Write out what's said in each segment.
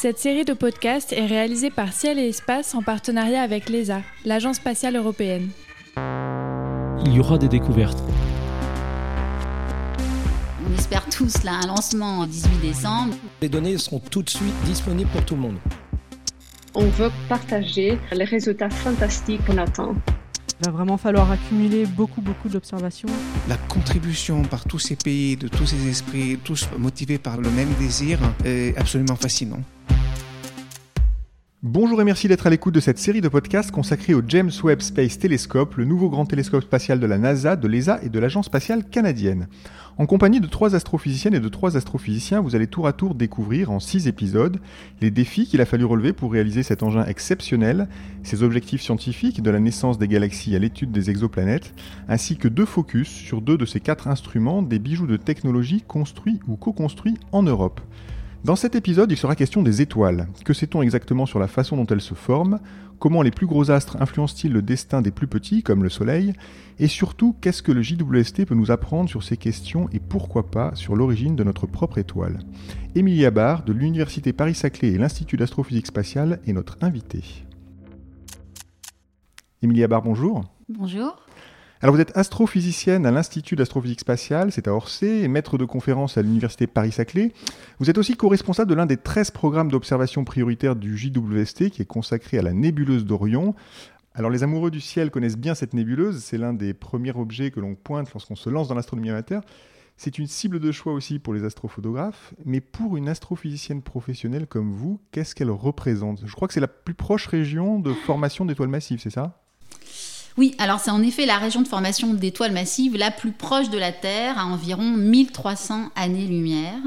Cette série de podcasts est réalisée par Ciel et Espace en partenariat avec l'ESA, l'Agence spatiale européenne. Il y aura des découvertes. On espère tous là un lancement le 18 décembre. Les données seront tout de suite disponibles pour tout le monde. On veut partager les résultats fantastiques qu'on attend. Il va vraiment falloir accumuler beaucoup, beaucoup d'observations. La contribution par tous ces pays, de tous ces esprits, tous motivés par le même désir, est absolument fascinant. Bonjour et merci d'être à l'écoute de cette série de podcasts consacrée au James Webb Space Telescope, le nouveau grand télescope spatial de la NASA, de l'ESA et de l'Agence spatiale canadienne. En compagnie de trois astrophysiciennes et de trois astrophysiciens, vous allez tour à tour découvrir en six épisodes les défis qu'il a fallu relever pour réaliser cet engin exceptionnel, ses objectifs scientifiques de la naissance des galaxies à l'étude des exoplanètes, ainsi que deux focus sur deux de ces quatre instruments, des bijoux de technologie construits ou co-construits en Europe. Dans cet épisode, il sera question des étoiles. Que sait-on exactement sur la façon dont elles se forment? Comment les plus gros astres influencent-ils le destin des plus petits, comme le Soleil? Et surtout, qu'est-ce que le JWST peut nous apprendre sur ces questions et pourquoi pas sur l'origine de notre propre étoile? Emilia Barr, de l'Université Paris-Saclay et l'Institut d'astrophysique spatiale, est notre invitée. Emilia Barr, bonjour. Bonjour. Alors vous êtes astrophysicienne à l'Institut d'astrophysique spatiale, c'est à Orsay, et maître de conférence à l'Université Paris-Saclay. Vous êtes aussi co-responsable de l'un des 13 programmes d'observation prioritaire du JWST qui est consacré à la nébuleuse d'Orion. Alors les amoureux du ciel connaissent bien cette nébuleuse, c'est l'un des premiers objets que l'on pointe lorsqu'on se lance dans l'astronomie amateur. C'est une cible de choix aussi pour les astrophotographes, mais pour une astrophysicienne professionnelle comme vous, qu'est-ce qu'elle représente? Je crois que c'est la plus proche région de formation d'étoiles massives, c'est ça? Oui, alors c'est en effet la région de formation d'étoiles massives la plus proche de la Terre, à environ 1300 années-lumière.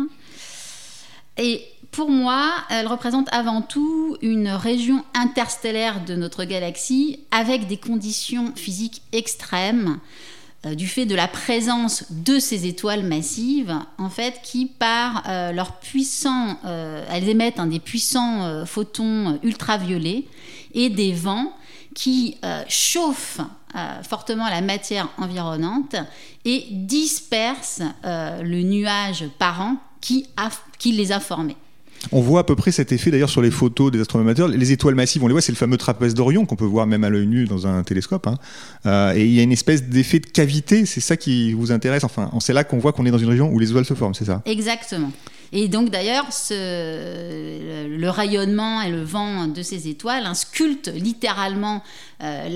Et pour moi, elle représente avant tout une région interstellaire de notre galaxie avec des conditions physiques extrêmes euh, du fait de la présence de ces étoiles massives, en fait, qui par euh, leur puissant, euh, elles émettent des puissants photons ultraviolets et des vents qui euh, chauffe euh, fortement la matière environnante et disperse euh, le nuage parent qui, qui les a formés. On voit à peu près cet effet d'ailleurs sur les photos des astronomes amateurs. Les étoiles massives, on les voit, c'est le fameux trapèze d'Orion qu'on peut voir même à l'œil nu dans un télescope. Hein. et il y a une espèce d'effet de cavité, c'est ça qui vous intéresse. Enfin, c'est là qu'on voit qu'on est dans une région où les étoiles se forment, c'est ça? Exactement. Et donc d'ailleurs, le, rayonnement et le vent de ces étoiles sculptent littéralement euh,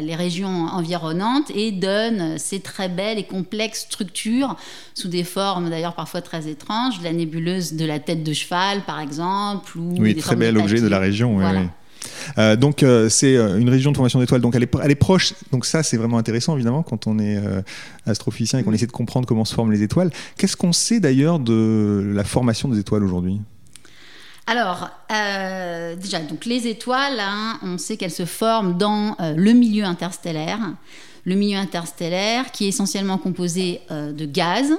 les régions environnantes et donnent ces très belles et complexes structures sous des formes d'ailleurs parfois très étranges, la nébuleuse de la tête de cheval par exemple. Ou oui, très bel objet de la région. Oui, oui. Euh, donc euh, c'est euh, une région de formation d'étoiles. Donc elle est, elle est, proche. Donc ça c'est vraiment intéressant évidemment quand on est astrophysicien et qu'on essaie de comprendre comment se forment les étoiles. Qu'est-ce qu'on sait d'ailleurs de la formation des étoiles aujourd'hui? Alors, déjà, donc les étoiles, hein, on sait qu'elles se forment dans le milieu interstellaire. Le milieu interstellaire qui est essentiellement composé de gaz,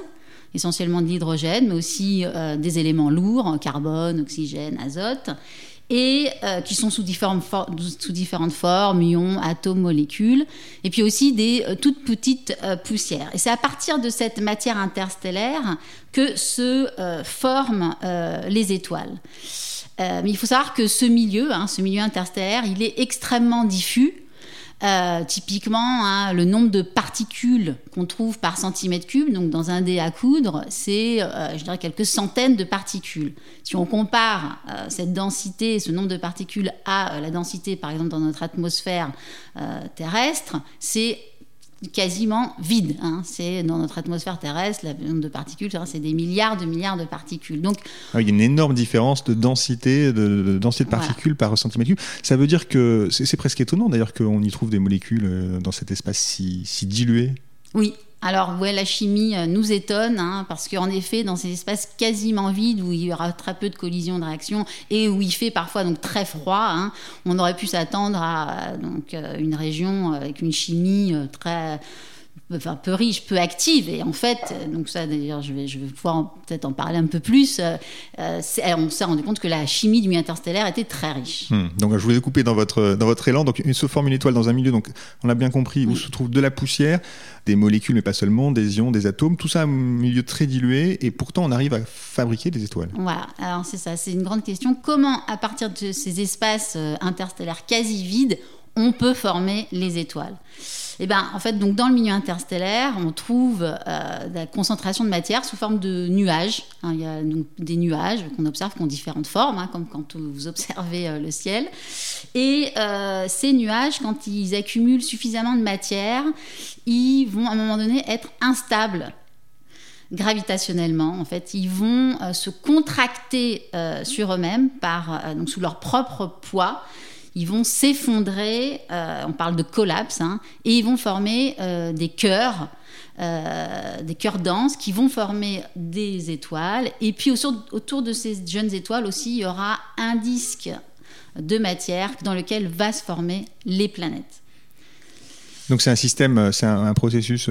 essentiellement de l'hydrogène, mais aussi des éléments lourds, carbone, oxygène, azote et euh, qui sont sous différentes, formes, ions, atomes, molécules, et puis aussi des euh, toutes petites euh, poussières. Et c'est à partir de cette matière interstellaire que se forment les étoiles. mais il faut savoir que ce milieu, hein, ce milieu interstellaire, il est extrêmement diffus. Euh, typiquement, hein, le nombre de particules qu'on trouve par centimètre cube, donc dans un dé à coudre, c'est, euh, je dirais, quelques centaines de particules. Si on compare euh, cette densité, ce nombre de particules à la densité, par exemple, dans notre atmosphère terrestre, c'est quasiment vide. Hein. C'est dans notre atmosphère terrestre, le nombre de particules, c'est des milliards de milliards de particules. Donc, ah il y a une énorme différence de densité de, densité de particules par centimètre cube. Ça veut dire que c'est presque étonnant d'ailleurs qu'on y trouve des molécules euh, dans cet espace si, si dilué. Oui, alors, ouais, la chimie euh, nous étonne, hein, parce qu'en effet, dans ces espaces quasiment vides où il y aura très peu de collisions, de réactions, et où il fait parfois donc très froid, hein, on aurait pu s'attendre à donc, euh, une région avec une chimie euh, très enfin peu riche, peu active. Et en fait, donc ça d'ailleurs, je vais, je vais pouvoir peut-être en parler un peu plus. Euh, euh, on s'est rendu compte que la chimie du milieu interstellaire était très riche. Hmm. Donc je vous ai coupé dans votre, dans votre élan. Donc il se forme une étoile dans un milieu, donc on a bien compris, où se trouve de la poussière, des molécules, mais pas seulement, des ions, des atomes, tout ça un milieu très dilué. Et pourtant, on arrive à fabriquer des étoiles. Voilà, alors c'est ça, c'est une grande question. Comment, à partir de ces espaces euh, interstellaires quasi vides, on peut former les étoiles? Et eh ben, en fait, donc dans le milieu interstellaire, on trouve euh, la concentration de matière sous forme de nuages. Hein. il y a donc des nuages qu'on observe qui ont différentes formes, hein, comme quand vous observez euh, le ciel. Et euh, ces nuages, quand ils accumulent suffisamment de matière, ils vont à un moment donné être instables gravitationnellement. En fait, ils vont se contracter sur eux-mêmes par donc sous leur propre poids ils vont s'effondrer, euh, on parle de collapse, hein, et ils vont former euh, des cœurs, euh, des cœurs denses qui vont former des étoiles. Et puis autour, de ces jeunes étoiles aussi, il y aura un disque de matière dans lequel va se former les planètes. Donc c'est un système, c'est un, processus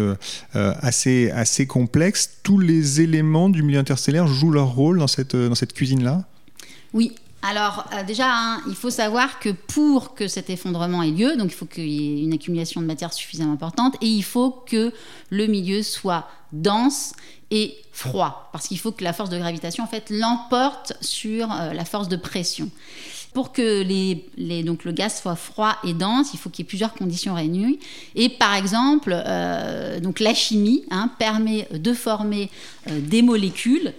assez, assez complexe. Tous les éléments du milieu interstellaire jouent leur rôle dans cette, dans cette cuisine-là? Oui, alors euh, déjà, hein, il faut savoir que pour que cet effondrement ait lieu, donc il faut qu'il y ait une accumulation de matière suffisamment importante et il faut que le milieu soit dense et froid, parce qu'il faut que la force de gravitation en fait l'emporte sur euh, la force de pression. Pour que le gaz soit froid et dense, il faut qu'il y ait plusieurs conditions réunies. Et par exemple, euh, donc la chimie hein, permet de former des molécules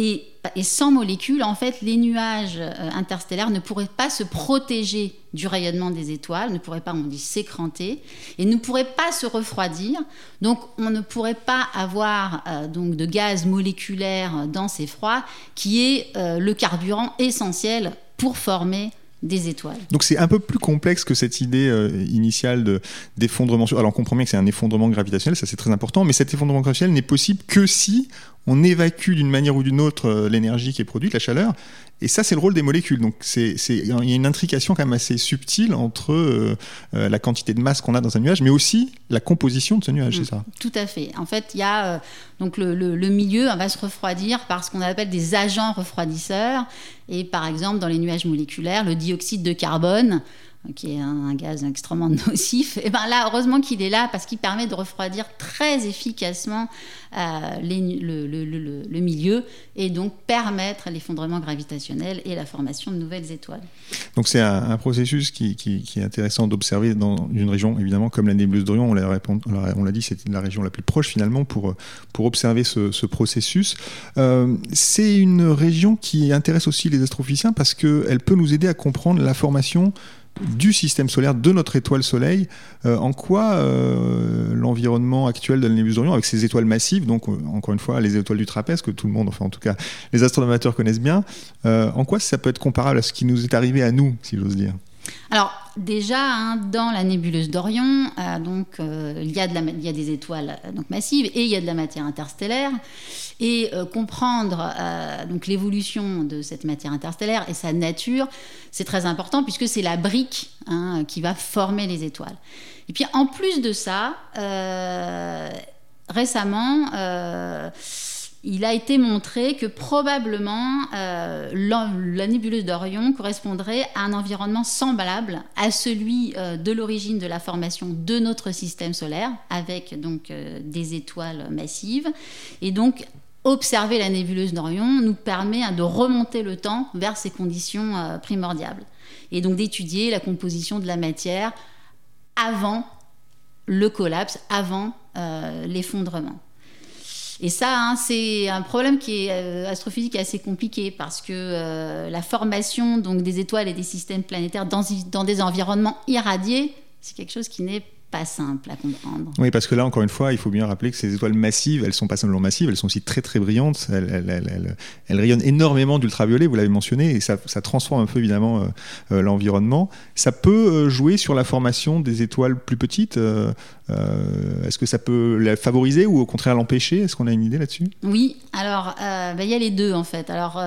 et, sans molécules, en fait, les nuages euh, interstellaires ne pourraient pas se protéger du rayonnement des étoiles, ne pourraient pas, on dit, s'écranter, et ne pourraient pas se refroidir. Donc, on ne pourrait pas avoir euh, donc de gaz moléculaire dense et froid, qui est euh, le carburant essentiel pour former des étoiles. Donc c'est un peu plus complexe que cette idée initiale d'effondrement. Alors on comprend bien que c'est un effondrement gravitationnel, ça c'est très important, mais cet effondrement gravitationnel n'est possible que si on évacue d'une manière ou d'une autre euh, l'énergie qui est produite, la chaleur, et ça, c'est le rôle des molécules. Donc, c'est, il y a une intrication quand même assez subtile entre euh, euh, la quantité de masse qu'on a dans un nuage, mais aussi la composition de ce nuage, c'est ça Tout à fait. En fait, il y a donc le, le, milieu va se refroidir par ce qu'on appelle des agents refroidisseurs. Et par exemple, dans les nuages moléculaires, le dioxyde de carbone qui est un, gaz extrêmement nocif, et ben là, heureusement qu'il est là parce qu'il permet de refroidir très efficacement euh, le, milieu et donc permettre l'effondrement gravitationnel et la formation de nouvelles étoiles. Donc c'est un, processus qui, est intéressant d'observer dans une région, évidemment, comme la nébuleuse d'Orion, on l'a dit, c'est la région la plus proche finalement pour, pour observer ce, processus. Euh, c'est une région qui intéresse aussi les astrophysiciens parce qu'elle peut nous aider à comprendre la formation du système solaire, de notre étoile Soleil. Euh, en quoi euh, l'environnement actuel de la nébuleuse d'Orion, avec ses étoiles massives, donc euh, encore une fois les étoiles du trapèze que tout le monde, enfin en tout cas les astronomateurs connaissent bien, en quoi ça peut être comparable à ce qui nous est arrivé à nous, si j'ose dire? Alors déjà, hein, dans la nébuleuse d'Orion, donc il y, a des étoiles donc massives et il y a de la matière interstellaire et euh, comprendre euh, donc l'évolution de cette matière interstellaire et sa nature, c'est très important puisque c'est la brique hein, qui va former les étoiles. Et puis en plus de ça, euh, récemment, il a été montré que probablement la nébuleuse d'Orion correspondrait à un environnement semblable à celui de l'origine de la formation de notre système solaire, avec donc des étoiles massives. Et donc observer la nébuleuse d'Orion nous permet hein, de remonter le temps vers ces conditions euh, primordiales et donc d'étudier la composition de la matière avant le collapse, avant euh, l'effondrement. Et ça, hein, c'est un problème qui est euh, astrophysique assez compliqué parce que la formation des étoiles et des systèmes planétaires dans, dans des environnements irradiés, c'est quelque chose qui n'est pas simple à comprendre. Oui, parce que là, encore une fois, il faut bien rappeler que ces étoiles massives, elles sont pas simplement massives, elles sont aussi très très brillantes. Elles, rayonnent énormément d'ultraviolet, vous l'avez mentionné, et ça, transforme un peu évidemment euh, euh, l'environnement. Ça peut euh, jouer sur la formation des étoiles plus petites. Est-ce que ça peut la favoriser ou au contraire l'empêcher? Est-ce qu'on a une idée là-dessus? Oui, alors bah, il y a les deux en fait. Alors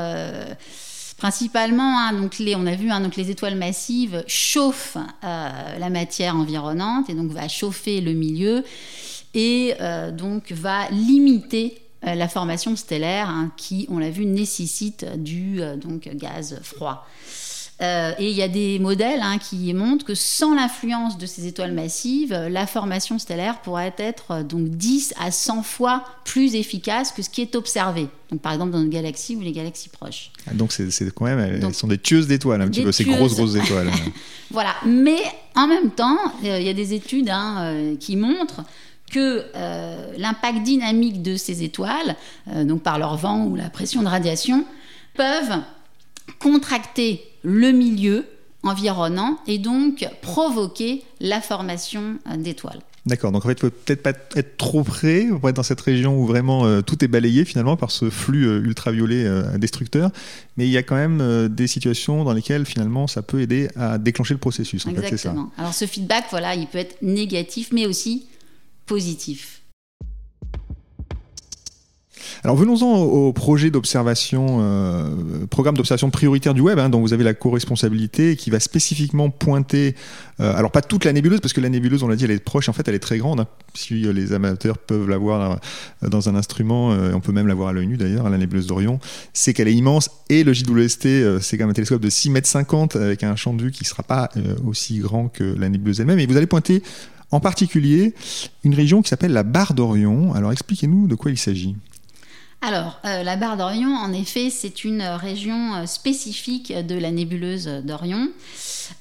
Principalement, hein, les, on a vu, hein, les étoiles massives chauffent euh, la matière environnante et donc va chauffer le milieu. et euh, donc va limiter euh, la formation stellaire hein, qui, on l'a vu, nécessite du gaz froid. Euh, et il y a des modèles hein, qui montrent que sans l'influence de ces étoiles massives, la formation stellaire pourrait être euh, donc 10 à 100 fois plus efficace que ce qui est observé. Donc, par exemple, dans nos galaxies ou les galaxies proches. Ah, donc c'est quand même, elles Donc, sont des tueuses d'étoiles, un petit peu, ces grosses grosses étoiles. Voilà. Mais en même temps, euh, il y a des études hein, euh, qui montrent que euh, l'impact dynamique de ces étoiles, donc par leur vent ou la pression de radiation, peuvent contracter le milieu environnant et donc provoquer la formation euh, d'étoiles. D'accord, donc en fait, il faut peut-être pas être trop près pour être dans cette région où vraiment euh, tout est balayé finalement par ce flux euh, ultraviolet euh, destructeur, mais il y a quand même des situations dans lesquelles finalement ça peut aider à déclencher le processus. En fait, c'est ça. Exactement. Alors ce feedback, voilà, il peut être négatif, mais aussi positif. Alors venons-en au, projet d'observation, euh, programme d'observation prioritaire du web, hein, dont vous avez la co-responsabilité, qui va spécifiquement pointer, euh, alors pas toute la nébuleuse, parce que la nébuleuse, on l'a dit, elle est proche, en fait elle est très grande, hein, si euh, les amateurs peuvent la voir euh, dans un instrument, euh, on peut même la voir à l'œil nu d'ailleurs, la nébuleuse d'Orion, c'est qu'elle est immense, et le JWST, euh, c'est quand même un télescope de 6 mètres 50 avec un champ de vue qui ne sera pas euh, aussi grand que la nébuleuse elle-même, et vous allez pointer en particulier une région qui s'appelle la barre d'Orion. Alors expliquez-nous de quoi il s'agit. Alors, euh, la barre d'Orion, en effet, c'est une euh, région euh, spécifique de la nébuleuse d'Orion.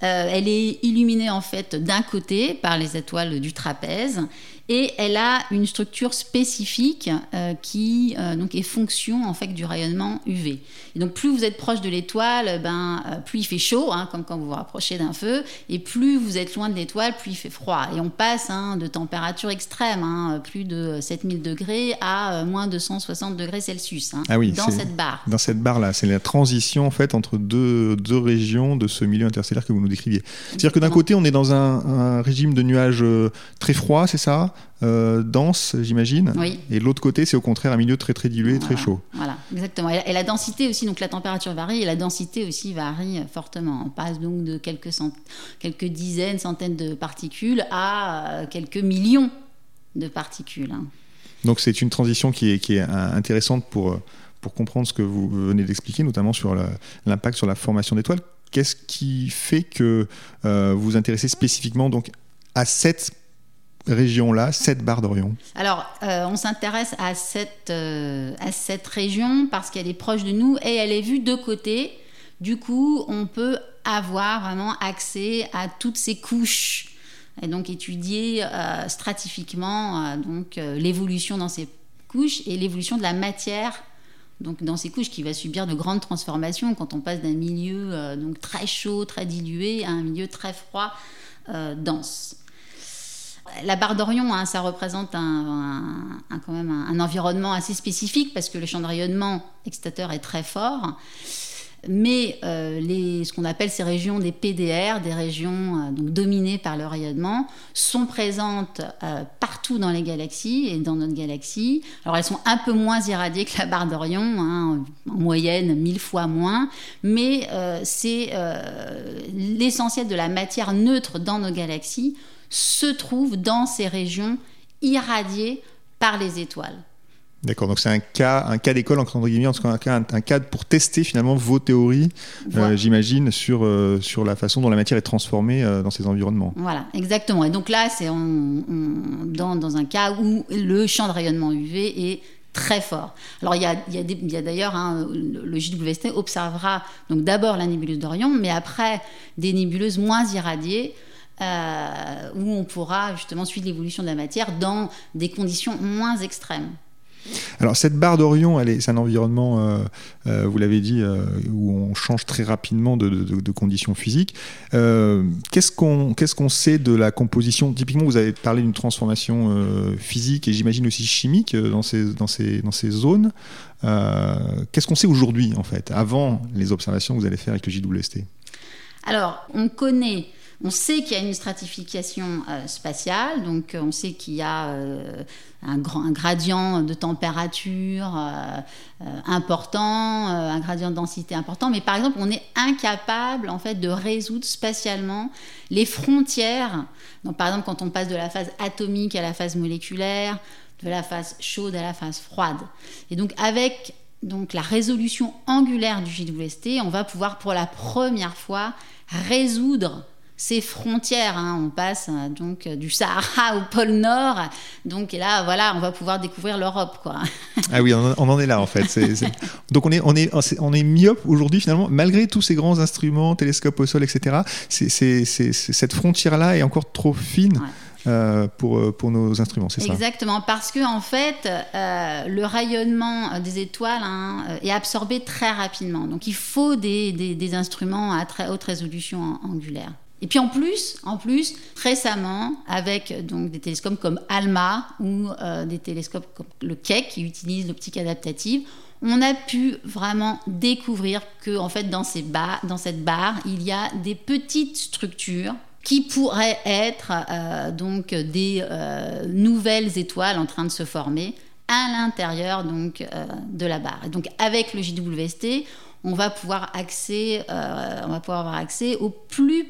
Elle est illuminée en fait d'un côté par les étoiles du trapèze et elle a une structure spécifique euh, qui euh, donc est fonction en fait du rayonnement UV. Et donc plus vous êtes proche de l'étoile, ben euh, plus il fait chaud, hein, comme quand vous vous rapprochez d'un feu, et plus vous êtes loin de l'étoile, plus il fait froid. Et on passe hein, de températures extrêmes, hein, plus de 7000 degrés à moins de 160 degrés Celsius hein, Ah oui, dans cette barre. Dans cette barre-là, c'est la transition en fait entre deux, deux régions de ce milieu interstellaire que vous nous décriviez. C'est-à-dire que d'un côté, on est dans un, un régime de nuages très froid, c'est ça? Euh, Dense, j'imagine. Oui. Et l'autre côté, c'est au contraire un milieu très très dilué, très Voilà. chaud. Voilà, exactement. Et la, et la densité aussi, donc la température varie et la densité aussi varie euh, fortement. On passe donc de quelques, cent- quelques dizaines, centaines de particules à euh, quelques millions de particules. hein. Donc c'est une transition qui est, qui est intéressante pour, pour comprendre ce que vous venez d'expliquer, notamment sur l'impact sur la formation d'étoiles. Qu'est-ce qui fait que euh, vous vous intéressez spécifiquement donc à cette région-là, cette barre d'Orion Alors, euh, on s'intéresse à cette, euh, à cette région parce qu'elle est proche de nous et elle est vue de côté. Du coup, on peut avoir vraiment accès à toutes ces couches et donc étudier euh, stratifiquement donc l'évolution dans ces couches et l'évolution de la matière donc dans ces couches qui va subir de grandes transformations quand on passe d'un milieu donc très chaud, très dilué à un milieu très froid, dense. La barre d'Orion, hein, ça représente un, quand même un, environnement assez spécifique parce que le champ de rayonnement extincteur est très fort. Mais euh, ce qu'on appelle ces régions des PDR, des régions euh, donc dominées par le rayonnement, sont présentes euh, partout dans les galaxies et dans notre galaxie. Alors elles sont un peu moins irradiées que la barre d'Orion, hein, en moyenne mille fois moins, mais c'est l'essentiel de la matière neutre dans nos galaxies se trouve dans ces régions irradiées par les étoiles. D'accord, donc c'est un cas, un cas d'école entre guillemets, en tout cas un cas, un cas pour tester finalement vos théories, euh, j'imagine, sur, euh, sur la façon dont la matière est transformée euh, dans ces environnements. Voilà, exactement. Et donc là, c'est dans, dans un cas où le champ de rayonnement UV est très fort. Alors il y a, il y a d'ailleurs, hein, le le JWST observera donc d'abord la nébuleuse d'Orion, mais après des nébuleuses moins irradiées. Euh, où on pourra justement suivre l'évolution de la matière dans des conditions moins extrêmes. Alors cette barre d'Orion, c'est un environnement, euh, euh, vous l'avez dit, euh, où on change très rapidement de, de- de conditions physiques. Qu'est-ce qu'on qu'est-ce qu'on sait de la composition? Typiquement, vous avez parlé d'une transformation physique et j'imagine aussi chimique dans ces, dans ces, dans ces zones. Qu'est-ce qu'on sait aujourd'hui, en fait, avant les observations que vous allez faire avec le JWST Alors, on connaît On sait qu'il y a une stratification euh, spatiale, donc on sait qu'il y a un, grand, un gradient de température important, un gradient de densité important, mais par exemple, on est incapable en fait de résoudre spatialement les frontières. Donc, par exemple, quand on passe de la phase atomique à la phase moléculaire, de la phase chaude à la phase froide. Et donc, avec donc la résolution angulaire du JWST, on va pouvoir pour la première fois résoudre ces frontières. Hein. On passe euh, donc du Sahara au pôle Nord. Donc là, voilà, on va pouvoir découvrir l'Europe, quoi. Ah oui, on, en est là en fait. Donc on est, on est, on est myope aujourd'hui finalement, malgré tous ces grands instruments, télescopes au sol, etc. C'est, cette frontière-là est encore trop fine. Euh, pour, euh, pour nos instruments, c'est ça? Exactement, parce que en fait, euh, le rayonnement des étoiles hein, est absorbé très rapidement. Donc il faut des, des, instruments à très haute résolution angulaire. Et puis en plus, en plus, récemment, avec donc des télescopes comme ALMA ou des télescopes comme le Keck qui utilisent l'optique adaptative, on a pu vraiment découvrir que en fait dans, ces dans cette barre, il y a des petites structures qui pourraient être euh, donc des euh, nouvelles étoiles en train de se former à l'intérieur donc euh, de la barre. Et donc avec le JWST, on va pouvoir accès, on va pouvoir avoir accès aux plus,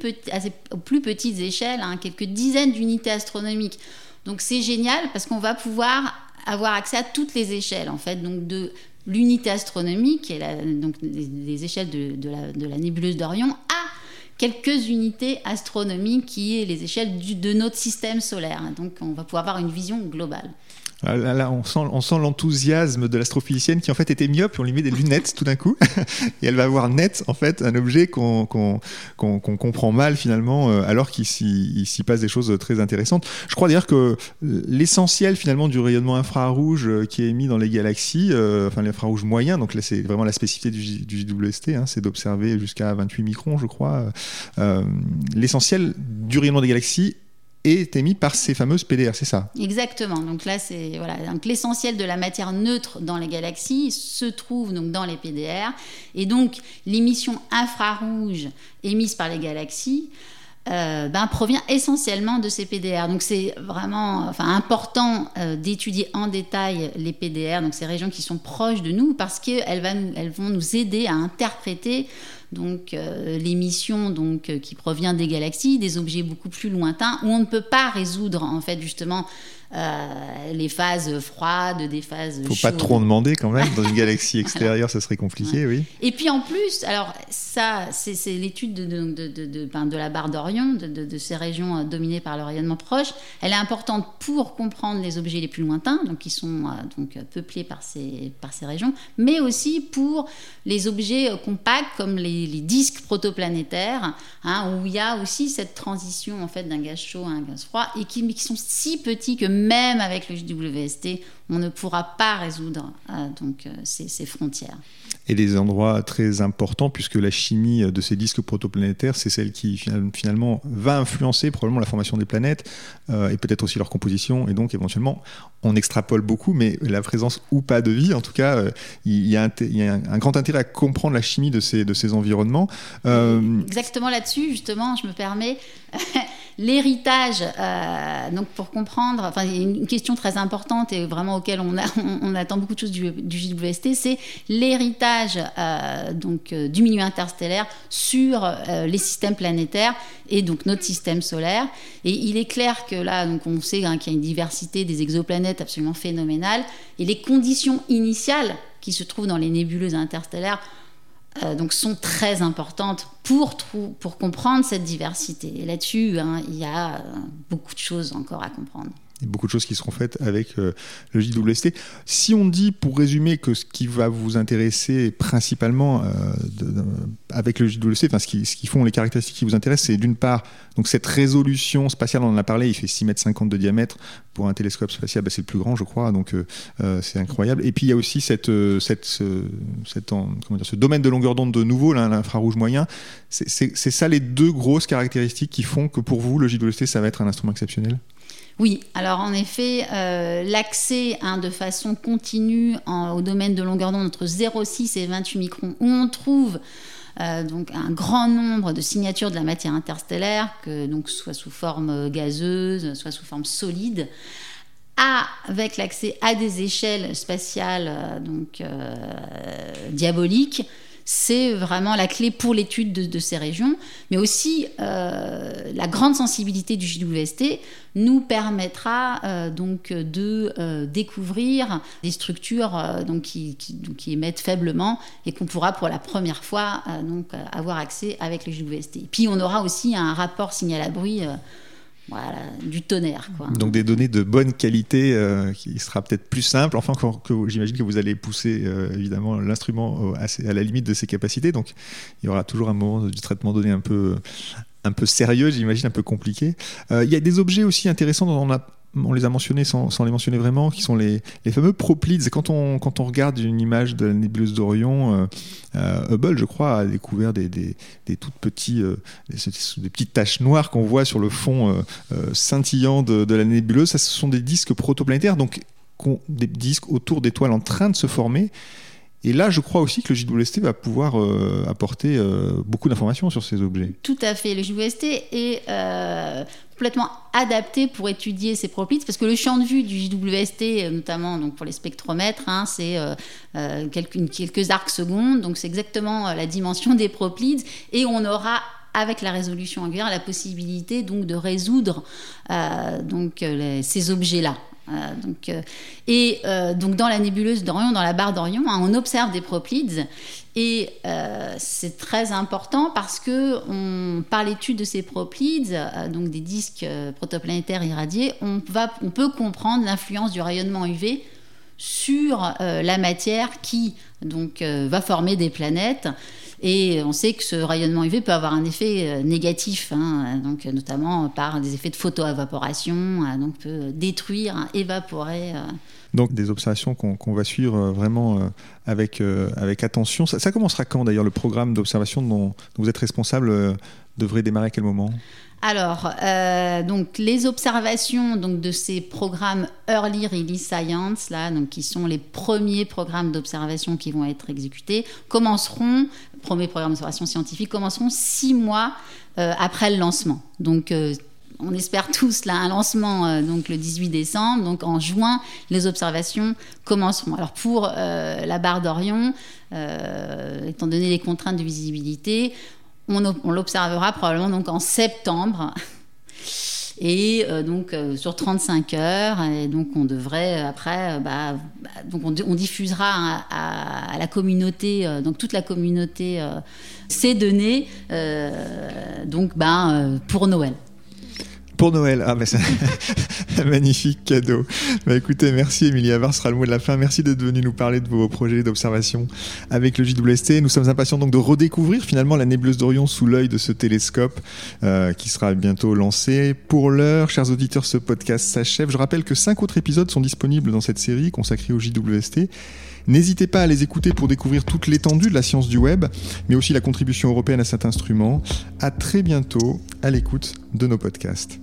aux plus petites échelles, hein, quelques dizaines d'unités astronomiques. Donc c'est génial parce qu'on va pouvoir avoir accès à toutes les échelles en fait, donc de l'unité astronomique, donc les, échelles de, la, de la nébuleuse d'Orion, à quelques unités astronomiques qui est les échelles de notre système solaire. Donc on va pouvoir avoir une vision globale. Ah, là, on sent, l'enthousiasme de l'astrophysicienne qui en fait était myope, on lui met des lunettes tout d'un coup, et elle va voir net en fait un objet qu'on comprend mal finalement, euh, alors qu'il s'y passe des choses très intéressantes. Je crois d'ailleurs que l'essentiel finalement du rayonnement infrarouge euh, qui est émis dans les galaxies, euh, enfin l'infrarouge moyen, donc là c'est vraiment la spécificité du, du JWST, hein, c'est d'observer jusqu'à 28 microns, je crois. l'essentiel du rayonnement des galaxies est émis par ces fameuses PDR, c'est ça Exactement. Donc là, c'est voilà. Donc l'essentiel de la matière neutre dans les galaxies se trouve donc dans les PDR, et donc l'émission infrarouge émise par les galaxies. Euh, ben, provient essentiellement de ces PDR. Donc c'est vraiment enfin, important euh, d'étudier en détail les PDR, donc ces régions qui sont proches de nous, parce qu'elles elles vont nous aider à interpréter donc euh, l'émission donc euh, qui provient des galaxies, des objets beaucoup plus lointains où on ne peut pas résoudre en fait justement euh, les phases froides, des phases Faut pas trop en demander quand même. Dans une galaxie extérieure, ça serait compliqué, oui. Et puis en plus, alors ça, c'est l'étude de, de, de, ben, de, la barre d'Orion, de, ces régions euh, dominées par le rayonnement proche. Elle est importante pour comprendre les objets les plus lointains, donc qui sont euh, donc peuplés par ces, par ces régions, mais aussi pour les objets compacts comme les, disques protoplanétaires, hein, où il y a aussi cette transition en fait d'un gaz chaud à un gaz froid, et qui, qui sont si petits que même avec le JWST, on ne pourra pas résoudre euh, donc, euh, ces, frontières. Et des endroits très importants, puisque la chimie de ces disques protoplanétaires, c'est celle qui finalement va influencer probablement la formation des planètes euh, et peut-être aussi leur composition. Et donc éventuellement, on extrapole beaucoup, mais la présence ou pas de vie, en tout cas, il y, a, un, grand intérêt à comprendre la chimie de ces, de ces environnements. Exactement là-dessus, justement, je me permets. L'héritage, euh, donc pour comprendre, enfin, une question très importante et vraiment auquel on, on, attend beaucoup de choses du, du JWST, c'est l'héritage euh, donc euh, du milieu interstellaire sur les systèmes planétaires et donc notre système solaire. Et il est clair que là, donc on sait hein, qu'il y a une diversité des exoplanètes absolument phénoménale et les conditions initiales qui se trouvent dans les nébuleuses interstellaires euh, donc sont très importantes pour, pour comprendre cette diversité. Et là-dessus, hein, il y a euh, beaucoup de choses encore à comprendre beaucoup de choses qui seront faites avec euh, le JWST. Si on dit, pour résumer, que ce qui va vous intéresser principalement euh, avec le JWST, enfin ce qui, ce font les caractéristiques qui vous intéressent, c'est d'une part donc cette résolution spatiale, on en a parlé, il fait 6 mètres 50 de diamètre pour un télescope spatial, bah, c'est le plus grand, je crois, donc euh, c'est incroyable. Et puis il y a aussi cette, cette, cette comment dire, ce domaine de longueur d'onde de nouveau, l'infrarouge moyen. C'est ça les deux grosses caractéristiques qui font que pour vous, le JWST, ça va être un instrument exceptionnel? Oui, alors en effet, euh, l'accès hein, de façon continue au domaine de longueur d'onde entre 0,6 et 28 microns, où on trouve euh, donc un grand nombre de signatures de la matière interstellaire, que donc soit sous forme gazeuse, soit sous forme solide, avec l'accès à des échelles spatiales euh, donc euh, diaboliques c'est vraiment la clé pour l'étude de, ces régions, mais aussi euh, la grande sensibilité du JWST nous permettra euh, donc de euh, découvrir des structures donc, qui, qui, émettent faiblement et qu'on pourra pour la première fois donc avoir accès avec le JWST. Puis on aura aussi un rapport signal à bruit voilà, du tonnerre. Donc des données de bonne qualité euh, qui sera peut-être plus simple, enfin que, j'imagine que vous allez pousser euh, évidemment l'instrument à, la limite de ses capacités, donc il y aura toujours un moment du traitement donné un peu, un peu sérieux, j'imagine un peu compliqué. Euh, il y a des objets aussi intéressants dont on a on les a mentionnés sans, les mentionner vraiment, qui sont les, fameux proplides. Quand on, quand on regarde une image de la nébuleuse d'Orion, euh, euh, Hubble, je crois, a découvert des, toutes petits, euh, des, petites taches noires qu'on voit sur le fond scintillant de, la nébuleuse. Ça, ce sont des disques protoplanétaires, donc des disques autour d'étoiles en train de se former. Et là, je crois aussi que le JWST va pouvoir apporter beaucoup d'informations sur ces objets. Tout à fait. Le JWST est complètement adapté pour étudier ces proplides, parce que le champ de vue du JWST, euh, notamment donc pour les spectromètres, hein, c'est euh, euh, quelques, quelques arcs secondes, donc c'est exactement la dimension des proplides, et on aura avec la résolution angulaire la possibilité donc de résoudre donc ces objets-là. Donc, et donc dans la nébuleuse d'Orion, dans la barre d'Orion, hein, on observe des proplides et euh, c'est très important parce que par l'étude de ces proplides, euh, donc des disques euh, protoplanétaires irradiés, on, on peut comprendre l'influence du rayonnement UV sur la matière qui donc va former des planètes. Et on sait que ce rayonnement UV peut avoir un effet négatif, hein, donc notamment par des effets de photoévaporation, donc peut détruire, évaporer donc des observations qu'on va suivre euh, vraiment euh, avec, euh, avec attention. Ça, commencera quand d'ailleurs le programme d'observation dont, vous êtes responsable devrait démarrer à quel moment? Alors, donc les observations donc de ces programmes Early Release Science là, donc qui sont les premiers programmes d'observation qui vont être exécutés, commenceront premiers programmes d'observation scientifique commenceront six mois après le lancement. Donc on espère tous là un lancement euh, donc le 18 décembre. Donc en juin, les observations commenceront. Alors pour euh, la barre d'Orion, euh, étant donné les contraintes de visibilité, on, l'observera probablement donc en septembre. Et donc sur 35 heures, et donc on devrait après, bah, bah, donc on, diffusera à, la communauté, donc toute la communauté, ces données, donc bah, pour Noël. Pour Noël. Ah, mais c'est un magnifique cadeau. Bah, écoutez, merci Emilie Avar, sera le mot de la fin. Merci d'être venu nous parler de vos projets d'observation avec le JWST. Nous sommes impatients donc de redécouvrir finalement la nébuleuse d'Orion sous l'œil de ce télescope euh, qui sera bientôt lancé. Pour l'heure, chers auditeurs, ce podcast s'achève. Je rappelle que cinq autres épisodes sont disponibles dans cette série consacrée au JWST. N'hésitez pas à les écouter pour découvrir toute l'étendue de la science du web, mais aussi la contribution européenne à cet instrument. À très bientôt à l'écoute de nos podcasts.